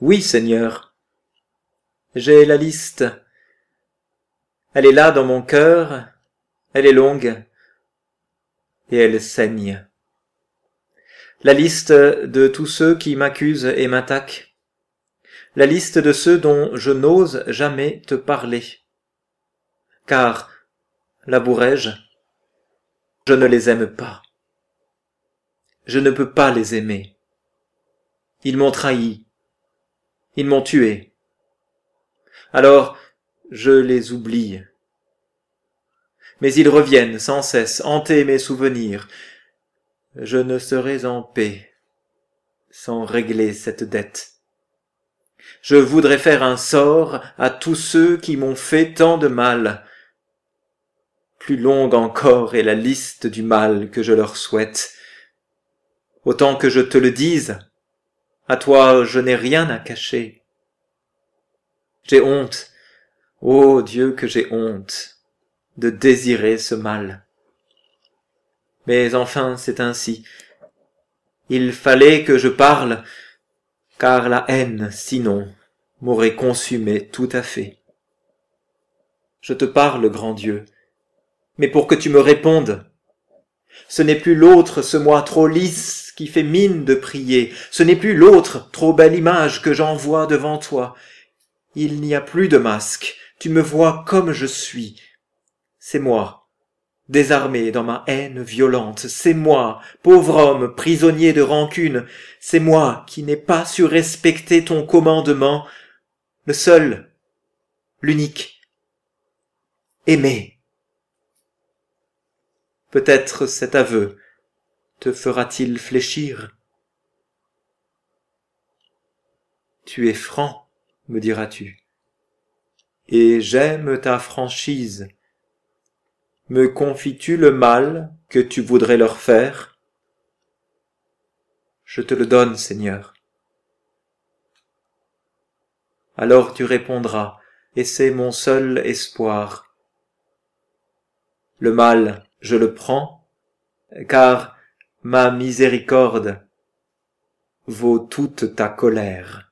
Oui, Seigneur. J'ai la liste. Elle est là dans mon cœur, elle est longue, et elle saigne. La liste de tous ceux qui m'accusent et m'attaquent. La liste de ceux dont je n'ose jamais te parler. Car, l'avouerai-je, je ne les aime pas. Je ne peux pas les aimer. Ils m'ont trahi. Ils m'ont tué. Alors, je les oublie. Mais ils reviennent sans cesse hanter mes souvenirs. Je ne serai en paix sans régler cette dette. Je voudrais faire un sort à tous ceux qui m'ont fait tant de mal. Plus longue encore est la liste du mal que je leur souhaite. Autant que je te le dise, à toi je n'ai rien à cacher. J'ai honte, ô Dieu que j'ai honte, de désirer ce mal. Mais enfin c'est ainsi. Il fallait que je parle, car la haine, sinon, m'aurait consumé tout à fait. Je te parle, grand Dieu, mais pour que tu me répondes. Ce n'est plus l'autre, ce moi trop lisse, qui fait mine de prier, ce n'est plus l'autre, trop belle image que j'envoie devant toi. Il n'y a plus de masque, tu me vois comme je suis. C'est moi, désarmé dans ma haine violente, c'est moi, pauvre homme, prisonnier de rancune, c'est moi qui n'ai pas su respecter ton commandement, le seul, l'unique. Aimer. Peut-être cet aveu te fera-t-il fléchir? Tu es franc, me diras-tu, et j'aime ta franchise. Me confies-tu le mal que tu voudrais leur faire? Je te le donne, Seigneur. Alors tu répondras, et c'est mon seul espoir. Le mal, je le prends, car ma miséricorde vaut toute ta colère.